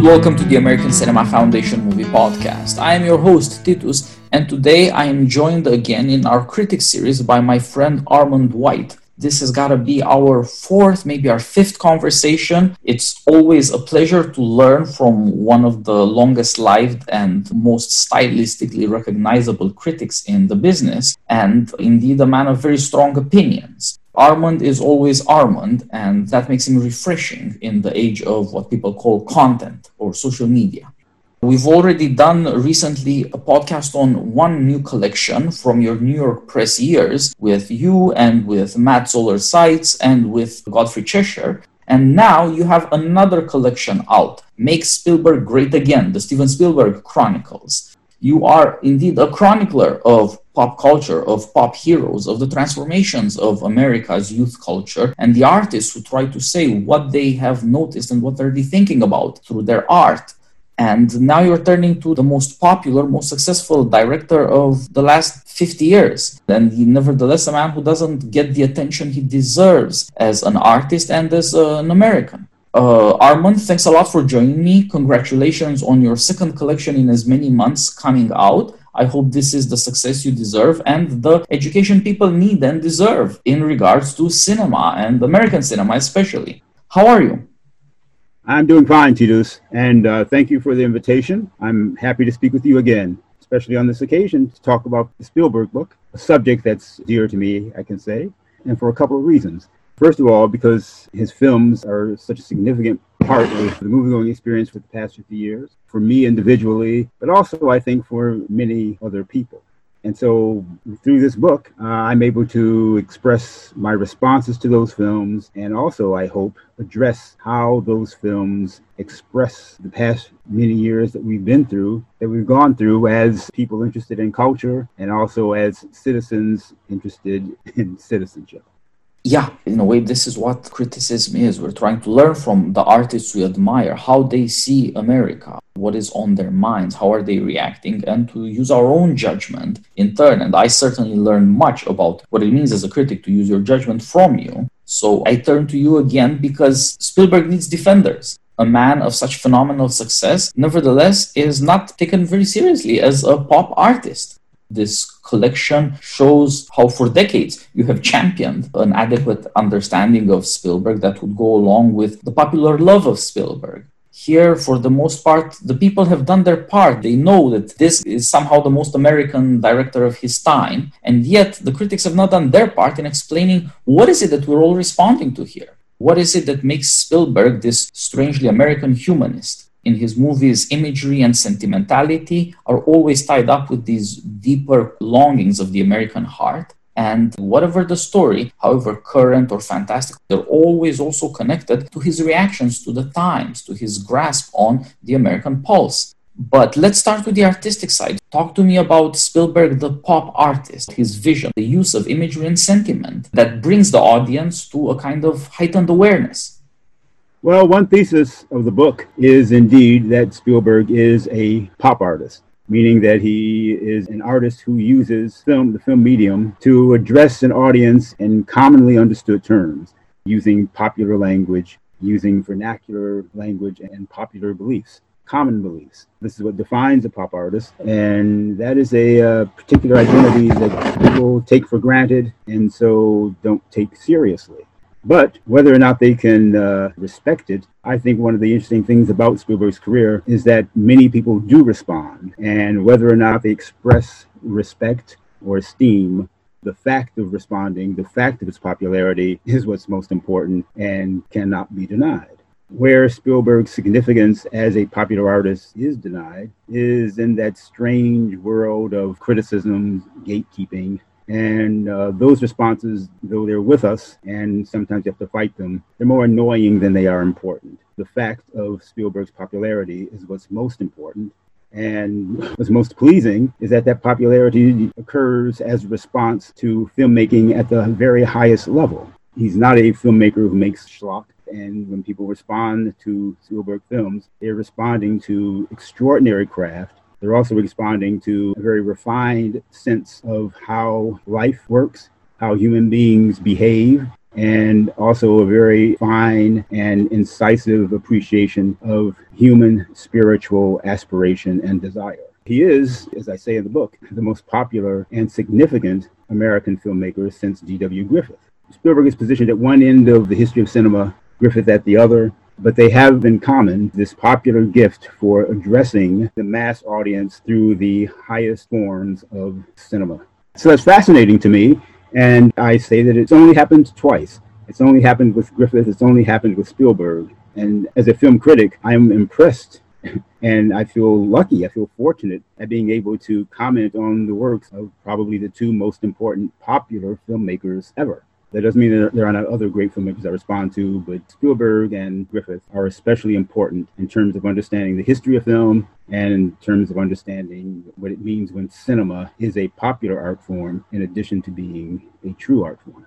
And welcome to the American Cinema Foundation Movie Podcast. I am your host, Titus, and today I am joined again in our critic series by my friend Armond White. This has got to be our fourth, maybe our fifth conversation. It's always a pleasure to learn from one of the longest lived and most stylistically recognizable critics in the business, and indeed a man of very strong opinions. Armond is always Armond, and that makes him refreshing in the age of what people call content or social media. We've already done recently a podcast on one new collection from your New York press years with you and with Matt Zoller Seitz and with Godfrey Cheshire. And now you have another collection out, Make Spielberg Great Again, the Steven Spielberg Chronicles. You are indeed a chronicler of pop culture, of pop heroes, of the transformations of America's youth culture, and the artists who try to say what they have noticed and what they're they thinking about through their art. And now you're turning to the most popular, most successful director of the last 50 years. And he, nevertheless, a man who doesn't get the attention he deserves as an artist and as an American. Uh, Armond, thanks a lot for joining me. Congratulations on your second collection in as many months coming out. I hope this is the success you deserve and the education people need and deserve in regards to cinema and American cinema, especially. How are you? I'm doing fine, Titus, and uh, thank you for the invitation. I'm happy to speak with you again, especially on this occasion to talk about the Spielberg book, a subject that's dear to me, I can say, and for a couple of reasons. First of all, because his films are such a significant part of the movie-going experience for the past 50 years, for me individually, but also I think for many other people. And so through this book, uh, I'm able to express my responses to those films and also, I hope, address how those films express the past many years that we've been through, that we've gone through as people interested in culture and also as citizens interested in citizenship yeah, in a way, this is what criticism is. We're trying to learn from the artists we admire, how they see America, what is on their minds, how are they reacting, and to use our own judgment in turn. And I certainly learned much about what it means as a critic to use your judgment from you. So I turn to you again because Spielberg needs defenders. A man of such phenomenal success, nevertheless, is not taken very seriously as a pop artist. This collection shows how, for decades, you have championed an adequate understanding of Spielberg that would go along with the popular love of Spielberg. Here, for the most part, the people have done their part. They know that this is somehow the most American director of his time, and yet the critics have not done their part in explaining what is it that we're all responding to here. What is it that makes Spielberg this strangely American humanist? In his movies, imagery and sentimentality are always tied up with these deeper longings of the American heart. And whatever the story, however current or fantastic, they're always also connected to his reactions to the times, to his grasp on the American pulse. But let's start with the artistic side. Talk to me about Spielberg, the pop artist, his vision, the use of imagery and sentiment that brings the audience to a kind of heightened awareness. Well, one thesis of the book is indeed that Spielberg is a pop artist, meaning that he is an artist who uses film, the film medium, to address an audience in commonly understood terms, using popular language, using vernacular language and popular beliefs common beliefs. This is what defines a pop artist, and that is a uh, particular identity that people take for granted and so don't take seriously. But whether or not they can uh, respect it, I think one of the interesting things about Spielberg's career is that many people do respond. And whether or not they express respect or esteem, the fact of responding, the fact of its popularity is what's most important and cannot be denied. Where Spielberg's significance as a popular artist is denied is in that strange world of criticism, gatekeeping, and uh, those responses, though they're with us and sometimes you have to fight them, they're more annoying than they are important. The fact of Spielberg's popularity is what's most important. And what's most pleasing is that that popularity occurs as a response to filmmaking at the very highest level. He's not a filmmaker who makes schlock. And when people respond to Spielberg films, they're responding to extraordinary craft they're also responding to a very refined sense of how life works, how human beings behave, and also a very fine and incisive appreciation of human spiritual aspiration and desire. He is, as I say in the book, the most popular and significant American filmmaker since D.W. Griffith. Spielberg is positioned at one end of the history of cinema, Griffith at the other, but they have in common this popular gift for addressing the mass audience through the highest forms of cinema. So that's fascinating to me, and I say that it's only happened twice. It's only happened with Griffith, it's only happened with Spielberg. And as a film critic, I'm impressed and I feel lucky, I feel fortunate at being able to comment on the works of probably the two most important popular filmmakers ever. That doesn't mean that there are not other great filmmakers I respond to, but Spielberg and Griffith are especially important in terms of understanding the history of film and in terms of understanding what it means when cinema is a popular art form in addition to being a true art form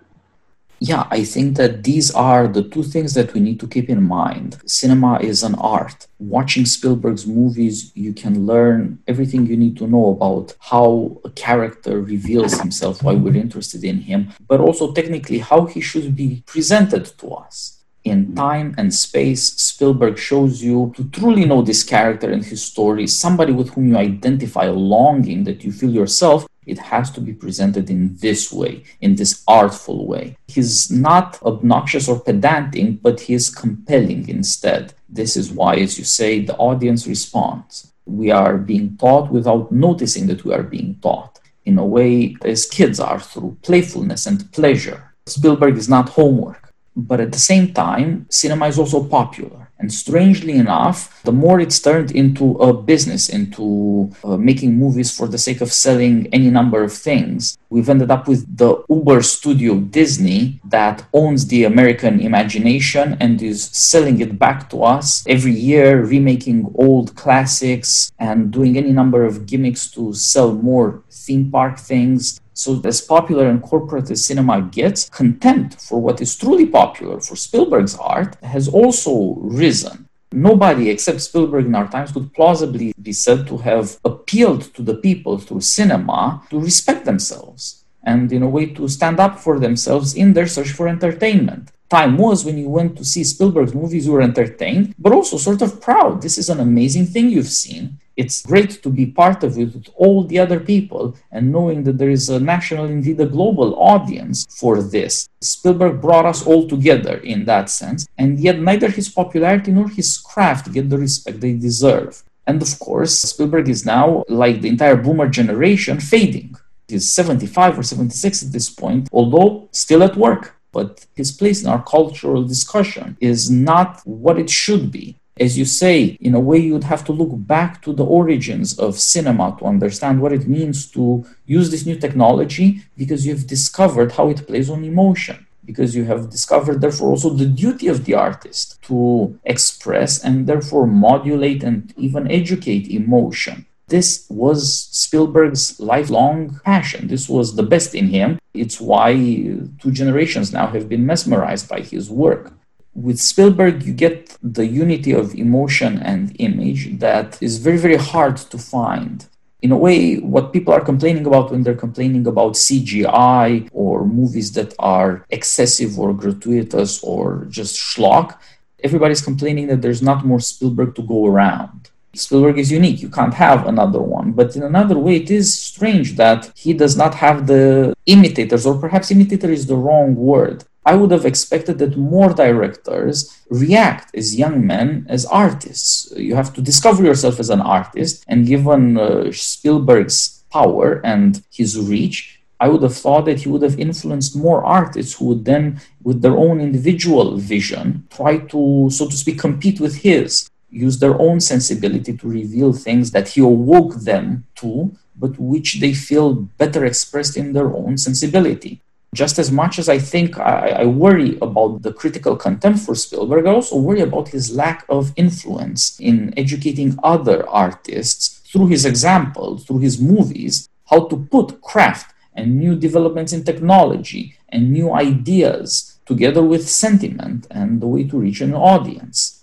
yeah, I think that these are the two things that we need to keep in mind. Cinema is an art. Watching Spielberg's movies, you can learn everything you need to know about how a character reveals himself, why we're interested in him, but also technically how he should be presented to us. In time and space, Spielberg shows you to truly know this character and his story, somebody with whom you identify a longing that you feel yourself, it has to be presented in this way, in this artful way. He's not obnoxious or pedantic, but he is compelling instead. This is why, as you say, the audience responds. We are being taught without noticing that we are being taught, in a way as kids are through playfulness and pleasure. Spielberg is not homework, but at the same time, cinema is also popular and strangely enough, the more it's turned into a business, into uh, making movies for the sake of selling any number of things, we've ended up with the Uber studio Disney that owns the American imagination and is selling it back to us every year, remaking old classics and doing any number of gimmicks to sell more theme park things so, as popular and corporate as cinema gets, contempt for what is truly popular for Spielberg's art has also risen. Nobody except Spielberg in our times could plausibly be said to have appealed to the people through cinema to respect themselves and, in a way, to stand up for themselves in their search for entertainment. Time was when you went to see Spielberg's movies, you were entertained, but also sort of proud. This is an amazing thing you've seen it's great to be part of it with all the other people and knowing that there is a national, indeed a global audience for this. Spielberg brought us all together in that sense, and yet neither his popularity nor his craft get the respect they deserve. And of course, Spielberg is now, like the entire boomer generation, fading. He's 75 or 76 at this point, although still at work. But his place in our cultural discussion is not what it should be as you say, in a way, you'd have to look back to the origins of cinema to understand what it means to use this new technology because you've discovered how it plays on emotion. Because you have discovered, therefore, also the duty of the artist to express and therefore modulate and even educate emotion. This was Spielberg's lifelong passion. This was the best in him. It's why two generations now have been mesmerized by his work with Spielberg, you get the unity of emotion and image that is very, very hard to find. In a way, what people are complaining about when they're complaining about CGI or movies that are excessive or gratuitous or just schlock, everybody's complaining that there's not more Spielberg to go around. Spielberg is unique. You can't have another one. But in another way, it is strange that he does not have the imitators, or perhaps imitator is the wrong word. I would have expected that more directors react as young men as artists. You have to discover yourself as an artist, and given uh, Spielberg's power and his reach, I would have thought that he would have influenced more artists who would then, with their own individual vision, try to, so to speak, compete with his, use their own sensibility to reveal things that he awoke them to, but which they feel better expressed in their own sensibility just as much as I think I, I, worry about the critical contempt for Spielberg, I also worry about his lack of influence in educating other artists through his example, through his movies, how to put craft and new developments in technology and new ideas together with sentiment and the way to reach an audience.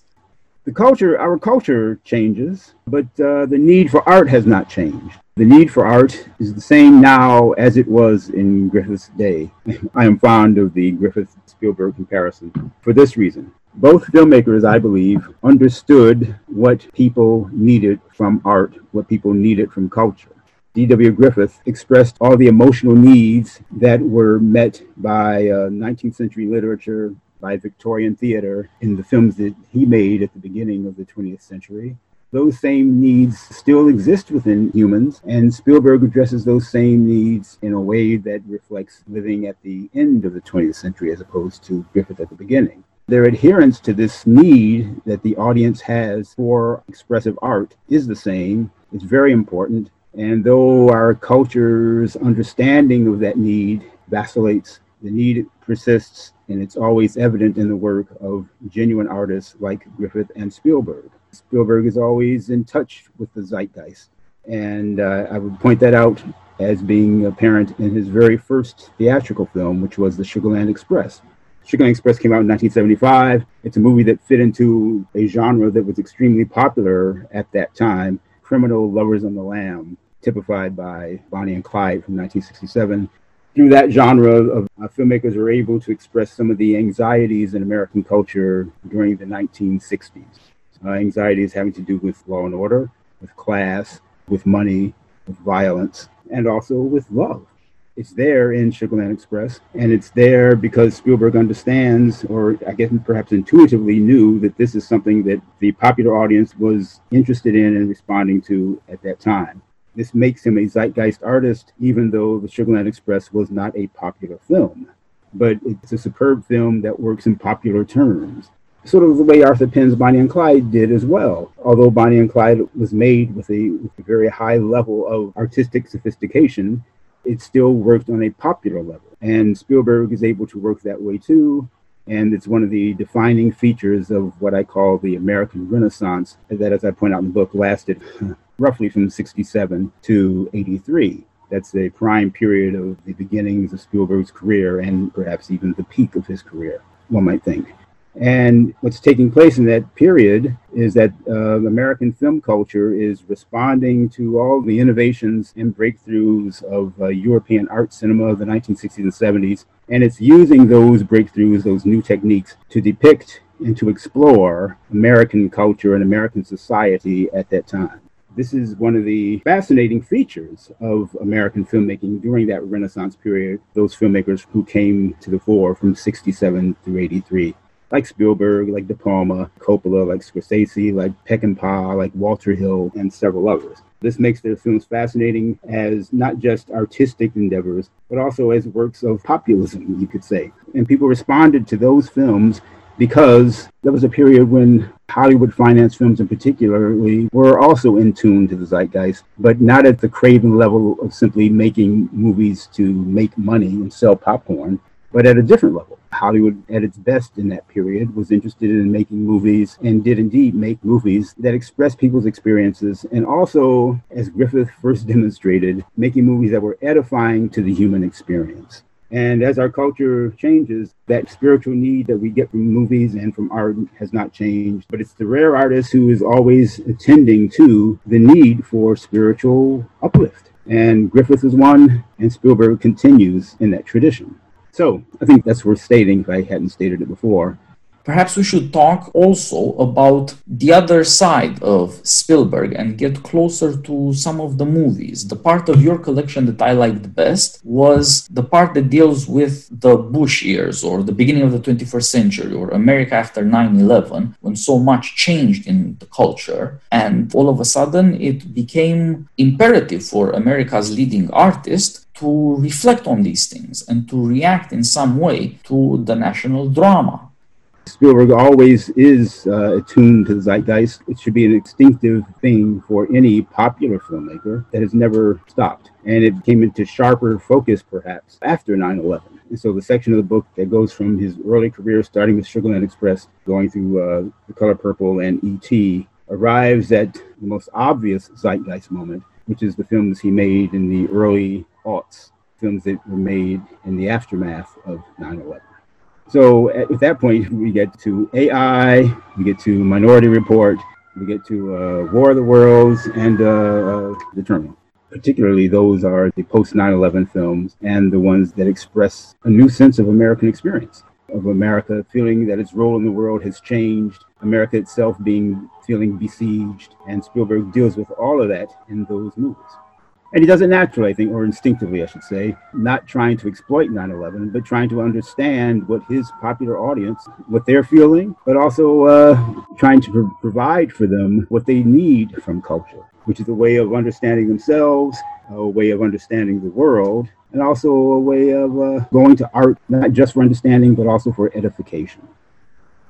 The culture, our culture changes, but uh, the need for art has not changed The need for art is the same now as it was in Griffith's day. I am fond of the Griffith Spielberg comparison for this reason. Both filmmakers, I believe, understood what people needed from art, what people needed from culture. D.W. Griffith expressed all the emotional needs that were met by uh, 19th century literature, by Victorian theater in the films that he made at the beginning of the 20th century those same needs still exist within humans, and Spielberg addresses those same needs in a way that reflects living at the end of the 20th century as opposed to Griffith at the beginning. Their adherence to this need that the audience has for expressive art is the same. It's very important. And though our culture's understanding of that need vacillates, the need persists, and it's always evident in the work of genuine artists like Griffith and Spielberg. Spielberg is always in touch with the zeitgeist. And uh, I would point that out as being apparent in his very first theatrical film, which was The Sugarland Express. Sugarland Express came out in 1975. It's a movie that fit into a genre that was extremely popular at that time criminal lovers on the lam, typified by Bonnie and Clyde from 1967. Through that genre of uh, filmmakers were able to express some of the anxieties in American culture during the 1960s uh, anxieties having to do with law and order, with class, with money, with violence, and also with love. It's there in Sugarland Express, and it's there because Spielberg understands, or I guess perhaps intuitively knew, that this is something that the popular audience was interested in and responding to at that time. This makes him a zeitgeist artist, even though The Sugarland Express was not a popular film. But it's a superb film that works in popular terms sort of the way Arthur Penn's Bonnie and Clyde did as well. Although Bonnie and Clyde was made with a, with a very high level of artistic sophistication, it still worked on a popular level. And Spielberg is able to work that way too. And it's one of the defining features of what I call the American Renaissance, that, as I point out in the book, lasted roughly from 67 to 83. That's a prime period of the beginnings of Spielberg's career and perhaps even the peak of his career, one might think. And what's taking place in that period is that uh, American film culture is responding to all the innovations and breakthroughs of uh, European art cinema of the 1960s and 70s. And it's using those breakthroughs, those new techniques, to depict and to explore American culture and American society at that time. This is one of the fascinating features of American filmmaking during that Renaissance period, those filmmakers who came to the fore from 67 through 83 like Spielberg, like De Palma, Coppola, like Scorsese, like Peckinpah, like Walter Hill, and several others. This makes their films fascinating as not just artistic endeavors, but also as works of populism, you could say. And people responded to those films because there was a period when Hollywood finance films in particularly were also in tune to the zeitgeist, but not at the craven level of simply making movies to make money and sell popcorn, but at a different level. Hollywood, at its best in that period, was interested in making movies and did indeed make movies that express people's experiences and also, as Griffith first demonstrated, making movies that were edifying to the human experience. And as our culture changes, that spiritual need that we get from movies and from art has not changed. But it's the rare artist who is always attending to the need for spiritual uplift. And Griffith is one, and Spielberg continues in that tradition. So I think that's worth stating if I hadn't stated it before. Perhaps we should talk also about the other side of Spielberg and get closer to some of the movies. The part of your collection that I liked best was the part that deals with the Bush years or the beginning of the 21st century or America after 9 11, when so much changed in the culture. And all of a sudden, it became imperative for America's leading artist to reflect on these things and to react in some way to the national drama. Spielberg always is uh, attuned to the zeitgeist. It should be an instinctive thing for any popular filmmaker that has never stopped. And it came into sharper focus perhaps after 9 11. And so the section of the book that goes from his early career, starting with Sugarland Express, going through uh, The Color Purple and E.T., arrives at the most obvious zeitgeist moment, which is the films he made in the early aughts, films that were made in the aftermath of 9 11. So at, at, that point, we get to AI, we get to Minority Report, we get to uh, War of the Worlds, and uh, uh, The Terminal. Particularly, those are the post 9 11 films and the ones that express a new sense of American experience, of America feeling that its role in the world has changed, America itself being feeling besieged, and Spielberg deals with all of that in those movies. And he does it naturally, I think, or instinctively, I should say, not trying to exploit 9 11, but trying to understand what his popular audience, what they're feeling, but also uh, trying to pro- provide for them what they need from culture, which is a way of understanding themselves, a way of understanding the world, and also a way of uh, going to art, not just for understanding, but also for edification.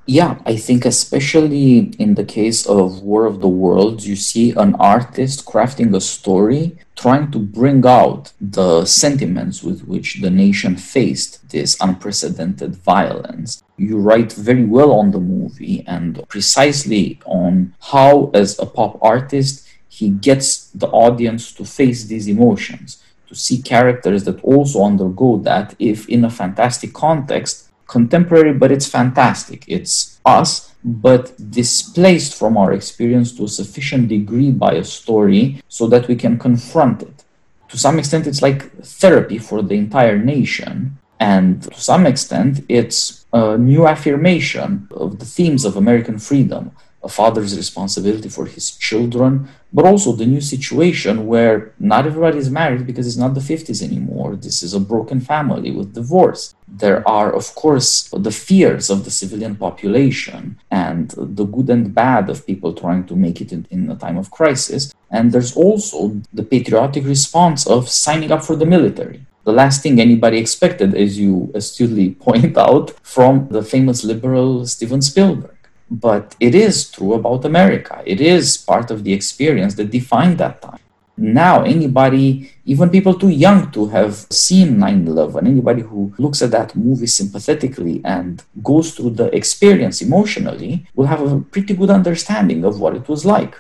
Yeah, I think especially in the case of War of the Worlds, you see an artist crafting a story, trying to bring out the sentiments with which the nation faced this unprecedented violence. You write very well on the movie and precisely on how, as a pop artist, he gets the audience to face these emotions, to see characters that also undergo that, if in a fantastic context contemporary, but it's fantastic. It's us, but displaced from our experience to a sufficient degree by a story so that we can confront it. To some extent, it's like therapy for the entire nation. And to some extent, it's a new affirmation of the themes of American freedom, a father's responsibility for his children, but also the new situation where not everybody is married because it's not the 50s anymore. This is a broken family with divorce. There are, of course, the fears of the civilian population and the good and bad of people trying to make it in, in a time of crisis. And there's also the patriotic response of signing up for the military the last thing anybody expected, as you astutely point out, from the famous liberal Steven Spielberg but it is true about America. It is part of the experience that defined that time. Now, anybody, even people too young to have seen 9 11, anybody who looks at that movie sympathetically and goes through the experience emotionally will have a pretty good understanding of what it was like.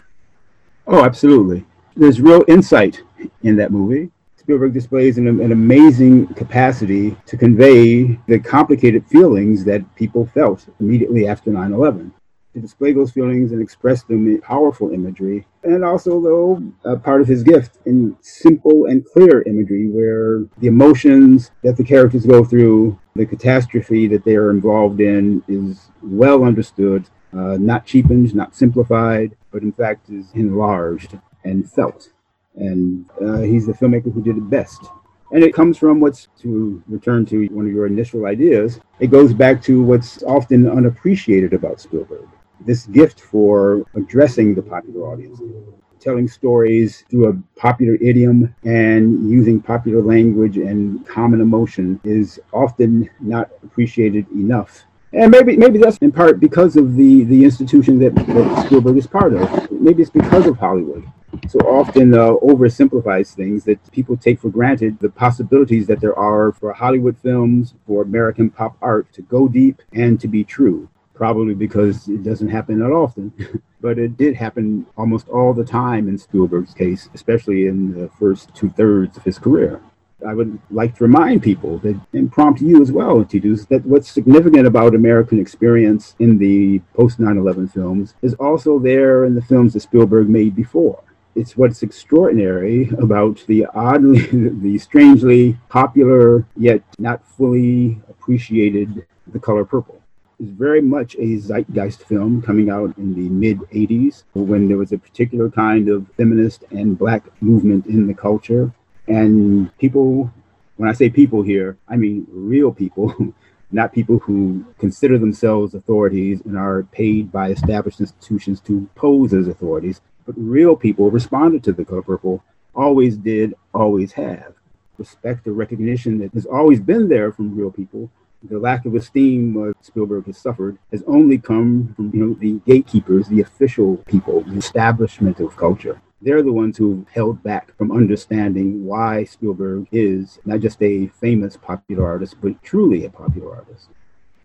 Oh, absolutely. There's real insight in that movie. Spielberg displays an, an, amazing capacity to convey the complicated feelings that people felt immediately after 9 11 to display those feelings and express them in powerful imagery. And also, though, a part of his gift in simple and clear imagery where the emotions that the characters go through, the catastrophe that they are involved in is well understood, uh, not cheapened, not simplified, but in fact is enlarged and felt. And uh, he's the filmmaker who did it best. And it comes from what's, to return to one of your initial ideas, it goes back to what's often unappreciated about Spielberg this gift for addressing the popular audience, telling stories through a popular idiom and using popular language and common emotion is often not appreciated enough. And maybe maybe that's in part because of the, the institution that, that Spielberg is part of. Maybe it's because of Hollywood so often uh, oversimplifies things that people take for granted the possibilities that there are for Hollywood films, for American pop art to go deep and to be true probably because it doesn't happen that often. but it did happen almost all the time in Spielberg's case, especially in the first two thirds of his career. I would like to remind people that, and prompt you as well, Titus, that what's significant about American experience in the post 9 11 films is also there in the films that Spielberg made before. It's what's extraordinary about the oddly, the strangely popular, yet not fully appreciated The Color Purple is very much a zeitgeist film coming out in the mid 80s when there was a particular kind of feminist and black movement in the culture. And people, when I say people here, I mean real people, not people who consider themselves authorities and are paid by established institutions to pose as authorities, but real people responded to the color purple, always did, always have. Respect or recognition that has always been there from real people the lack of esteem uh, Spielberg has suffered has only come from you know the gatekeepers, the official people, the establishment of culture. They're the ones who held back from understanding why Spielberg is not just a famous popular artist, but truly a popular artist.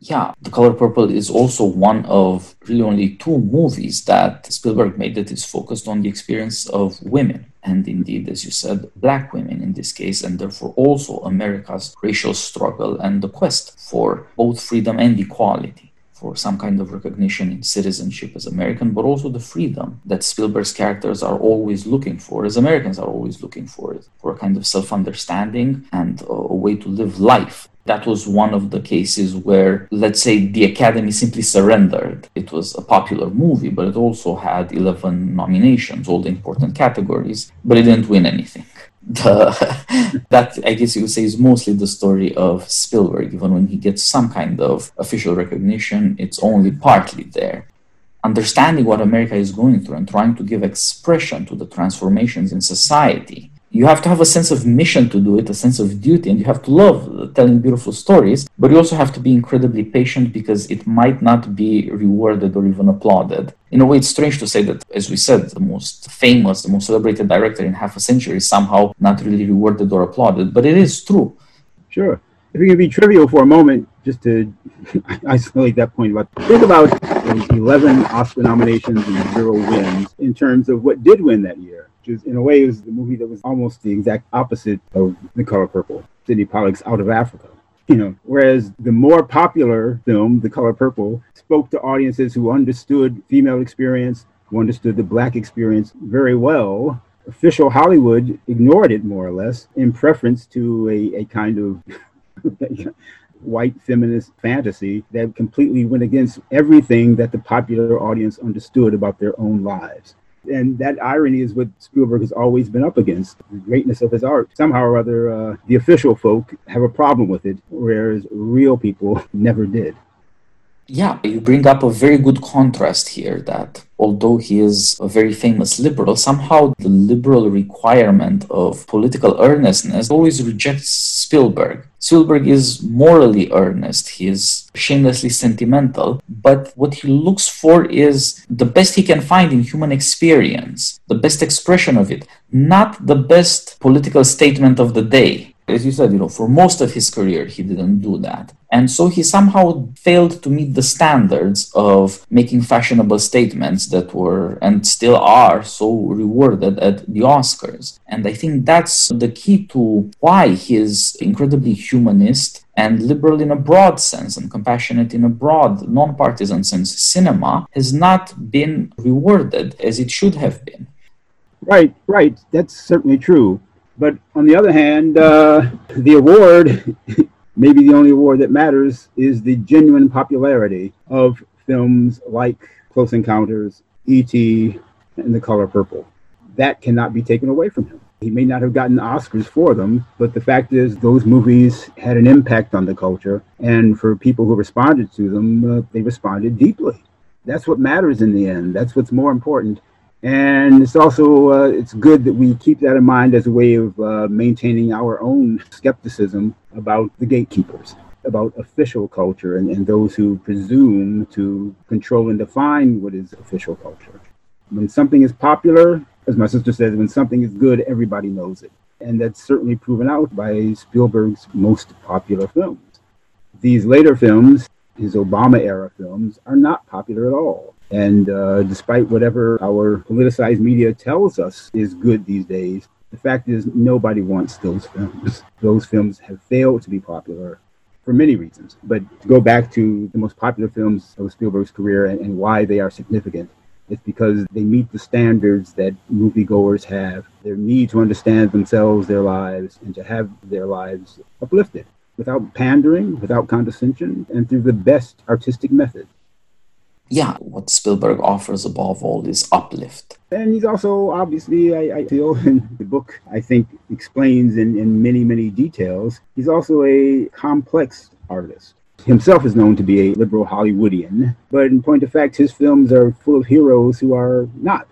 Yeah, The Color Purple is also one of really only two movies that Spielberg made that is focused on the experience of women. And indeed, as you said, black women in this case, and therefore also America's racial struggle and the quest for both freedom and equality for some kind of recognition in citizenship as American, but also the freedom that Spielberg's characters are always looking for, as Americans are always looking for, for a kind of self understanding and a way to live life. That was one of the cases where, let's say, the Academy simply surrendered. It was a popular movie, but it also had 11 nominations, all the important categories, but it didn't win anything. The, that I guess you could say is mostly the story of Spielberg. Even when he gets some kind of official recognition, it's only partly there. Understanding what America is going through and trying to give expression to the transformations in society you have to have a sense of mission to do it, a sense of duty, and you have to love telling beautiful stories, but you also have to be incredibly patient because it might not be rewarded or even applauded. In a way, it's strange to say that, as we said, the most famous, the most celebrated director in half a century is somehow not really rewarded or applauded, but it is true. Sure. If we can be trivial for a moment, just to isolate that point about think about 11 Oscar nominations and zero wins in terms of what did win that year which is in a way is the movie that was almost the exact opposite of The Color Purple, Sydney Pollack's Out of Africa. You know, whereas the more popular film, The Color Purple, spoke to audiences who understood female experience, who understood the black experience very well, official Hollywood ignored it more or less in preference to a, a kind of white feminist fantasy that completely went against everything that the popular audience understood about their own lives. And that irony is what Spielberg has always been up against the greatness of his art. Somehow or other, uh, the official folk have a problem with it, whereas real people never did. Yeah, you bring up a very good contrast here that although he is a very famous liberal, somehow the liberal requirement of political earnestness always rejects Spielberg. Spielberg is morally earnest, he is shamelessly sentimental, but what he looks for is the best he can find in human experience, the best expression of it, not the best political statement of the day as you said, you know, for most of his career, he didn't do that. And so he somehow failed to meet the standards of making fashionable statements that were and still are so rewarded at the Oscars. And I think that's the key to why he is incredibly humanist and liberal in a broad sense and compassionate in a broad, non-partisan sense. Cinema has not been rewarded as it should have been. Right, right. That's certainly true. But on the other hand, uh, the award, maybe the only award that matters, is the genuine popularity of films like Close Encounters, E.T., and The Color Purple. That cannot be taken away from him. He may not have gotten Oscars for them, but the fact is, those movies had an impact on the culture. And for people who responded to them, uh, they responded deeply. That's what matters in the end. That's what's more important and it's also uh, it's good that we keep that in mind as a way of uh, maintaining our own skepticism about the gatekeepers about official culture and, and those who presume to control and define what is official culture. When something is popular as my sister says when something is good everybody knows it. And that's certainly proven out by spielberg's most popular films. These later films his obama era films are not popular at all and uh, despite whatever our politicized media tells us is good these days, the fact is nobody wants those films. Those films have failed to be popular for many reasons. But to go back to the most popular films of Spielberg's career and, and why they are significant, it's because they meet the standards that moviegoers have, their need to understand themselves, their lives, and to have their lives uplifted without pandering, without condescension, and through the best artistic method yeah, what Spielberg offers above all is uplift. And he's also obviously, I, I feel, in the book, I think explains in, in many, many details, he's also a complex artist. Himself is known to be a liberal Hollywoodian, but in point of fact, his films are full of heroes who are not.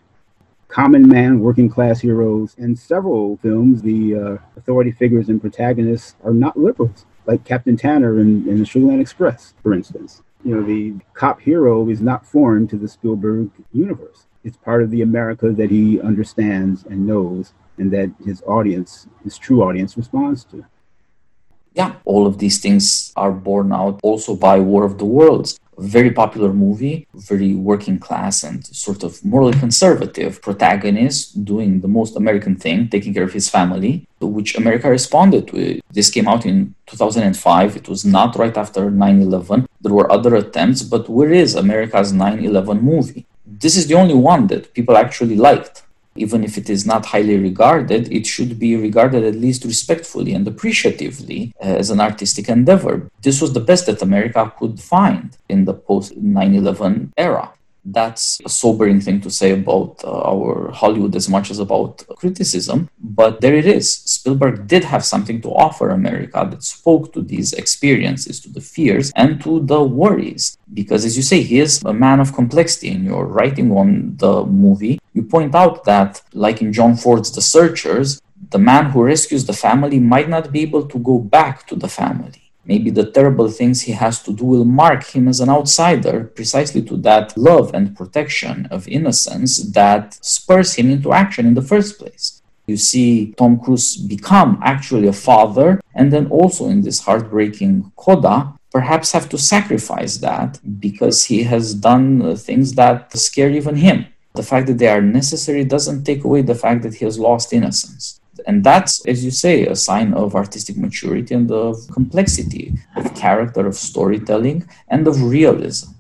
Common man, working class heroes, and several films, the uh, authority figures and protagonists are not liberals, like Captain Tanner in, in the Sugarland Express, for instance you know, the cop hero is not foreign to the Spielberg universe. It's part of the America that he understands and knows, and that his audience, his true audience, responds to. Yeah, all of these things are borne out also by War of the Worlds very popular movie, very working class and sort of morally conservative protagonist doing the most American thing, taking care of his family, which America responded to. This came out in 2005. It was not right after 9 11, There were other attempts, but where is America's 9 11 movie? This is the only one that people actually liked. Even if it is not highly regarded, it should be regarded at least respectfully and appreciatively uh, as an artistic endeavor. This was the best that America could find in the post 9 11 era that's a sobering thing to say about uh, our Hollywood as much as about criticism. But there it is. Spielberg did have something to offer America that spoke to these experiences, to the fears, and to the worries. Because, as you say, he is a man of complexity. In your writing on the movie, you point out that, like in John Ford's The Searchers, the man who rescues the family might not be able to go back to the family maybe the terrible things he has to do will mark him as an outsider precisely to that love and protection of innocence that spurs him into action in the first place. You see Tom Cruise become actually a father, and then also in this heartbreaking coda, perhaps have to sacrifice that because he has done things that scare even him. The fact that they are necessary doesn't take away the fact that he has lost innocence. And that's, as you say, a sign of artistic maturity and of complexity of character, of storytelling, and of realism.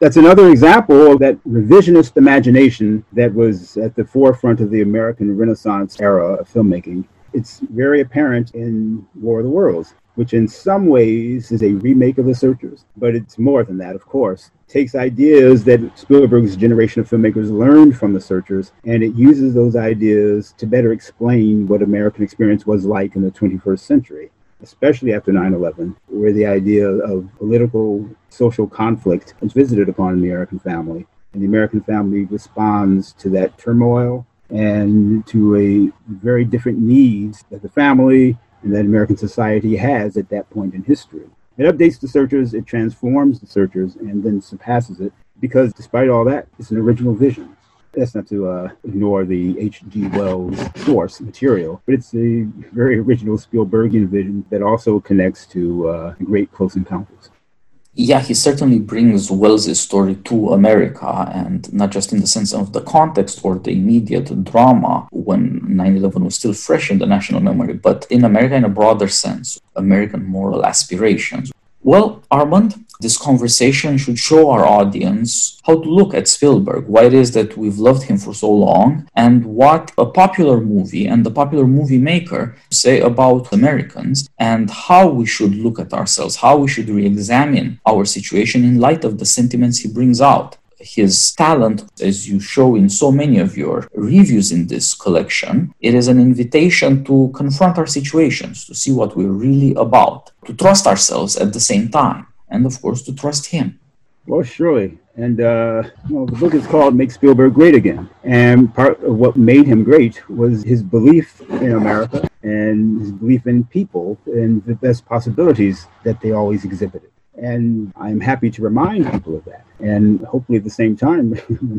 That's another example of that revisionist imagination that was at the forefront of the American Renaissance era of filmmaking. It's very apparent in War of the Worlds which in some ways is a remake of The Searchers, but it's more than that, of course. It takes ideas that Spielberg's generation of filmmakers learned from The Searchers, and it uses those ideas to better explain what American experience was like in the 21st century, especially after 9 11, where the idea of political, social conflict is visited upon the American family. And the American family responds to that turmoil and to a very different needs that the family that American society has at that point in history. It updates the searchers, it transforms the searchers, and then surpasses it because, despite all that, it's an original vision. That's not to uh, ignore the H.G. Wells source material, but it's a very original Spielbergian vision that also connects to uh, Great Close Encounters yeah, he certainly brings Wells's story to America, and not just in the sense of the context or the immediate drama when 9 11 was still fresh in the national memory, but in America in a broader sense, American moral aspirations. Well, Armond, this conversation should show our audience how to look at Spielberg, why it is that we've loved him for so long, and what a popular movie and the popular movie maker say about Americans, and how we should look at ourselves, how we should re examine our situation in light of the sentiments he brings out. His talent, as you show in so many of your reviews in this collection, it is an invitation to confront our situations, to see what we're really about, to trust ourselves at the same time, and of course, to trust him. Well, surely. And uh, the book is called Make Spielberg Great Again. And part of what made him great was his belief in America and his belief in people and the best possibilities that they always exhibited. And I'm happy to remind people of that. And hopefully at the same time,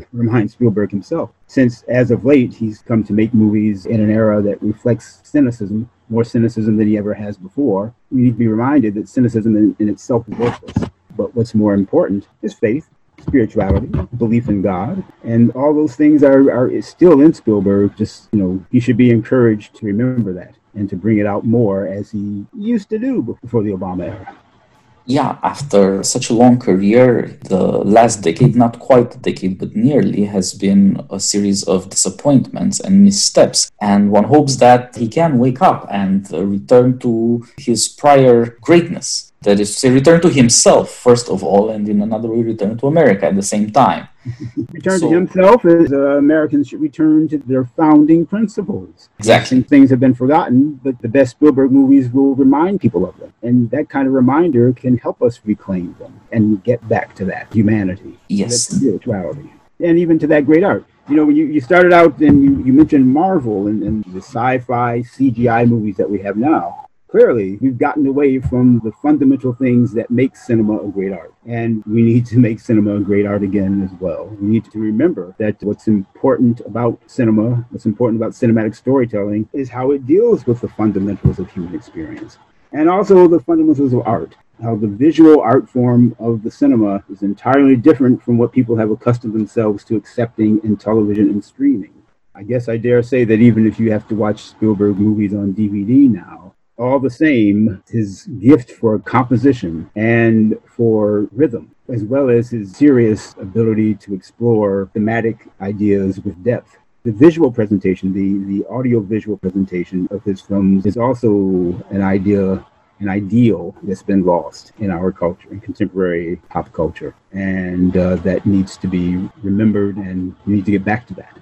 remind Spielberg himself. Since as of late, he's come to make movies in an era that reflects cynicism, more cynicism than he ever has before. We need to be reminded that cynicism in, in itself is worthless. But what's more important is faith, spirituality, belief in God, and all those things are, are still in Spielberg. Just, you know, he should be encouraged to remember that and to bring it out more as he used to do before the Obama era yeah, after such a long career, the last decade, not quite a decade, but nearly, has been a series of disappointments and missteps. And one hopes that he can wake up and return to his prior greatness. That is to say, return to himself, first of all, and in another way, return to America at the same time. return so, to himself as uh, Americans should return to their founding principles. Exactly. things have been forgotten, but the best Spielberg movies will remind people of them. And that kind of reminder can help us reclaim them and get back to that humanity, yes. that spirituality, and even to that great art you know, when you, you started out and you, you mentioned Marvel and, and the sci fi CGI movies that we have now clearly we've gotten away from the fundamental things that make cinema a great art. And we need to make cinema a great art again as well. We need to remember that what's important about cinema, what's important about cinematic storytelling, is how it deals with the fundamentals of human experience. And also the fundamentals of art how the visual art form of the cinema is entirely different from what people have accustomed themselves to accepting in television and streaming. I guess I dare say that even if you have to watch Spielberg movies on DVD now, all the same, his gift for composition and for rhythm, as well as his serious ability to explore thematic ideas with depth. The visual presentation, the, the audio visual presentation of his films is also an idea an ideal that's been lost in our culture, in contemporary pop culture, and uh, that needs to be remembered, and we need to get back to that.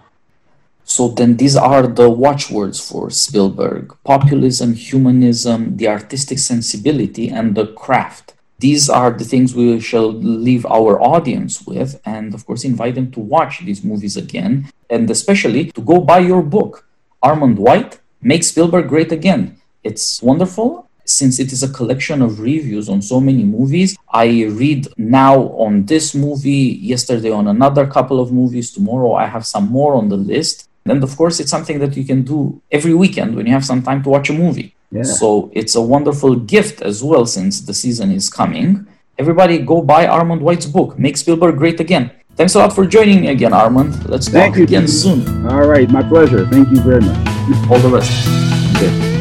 So then these are the watchwords for Spielberg populism, humanism, the artistic sensibility, and the craft. These are the things we shall leave our audience with, and of course, invite them to watch these movies again, and especially to go buy your book, Armond White Make Spielberg Great Again. It's wonderful. Since it is a collection of reviews on so many movies, I read now on this movie, yesterday on another couple of movies, tomorrow I have some more on the list and of course, it's something that you can do every weekend when you have some time to watch a movie. Yeah. So it's a wonderful gift as well since the season is coming. Everybody go buy Armond White's book, Make Spielberg Great Again. Thanks a lot for joining me again, Armond. Let's Thank talk you. again soon. All right, my pleasure. Thank you very much. All the best. Okay.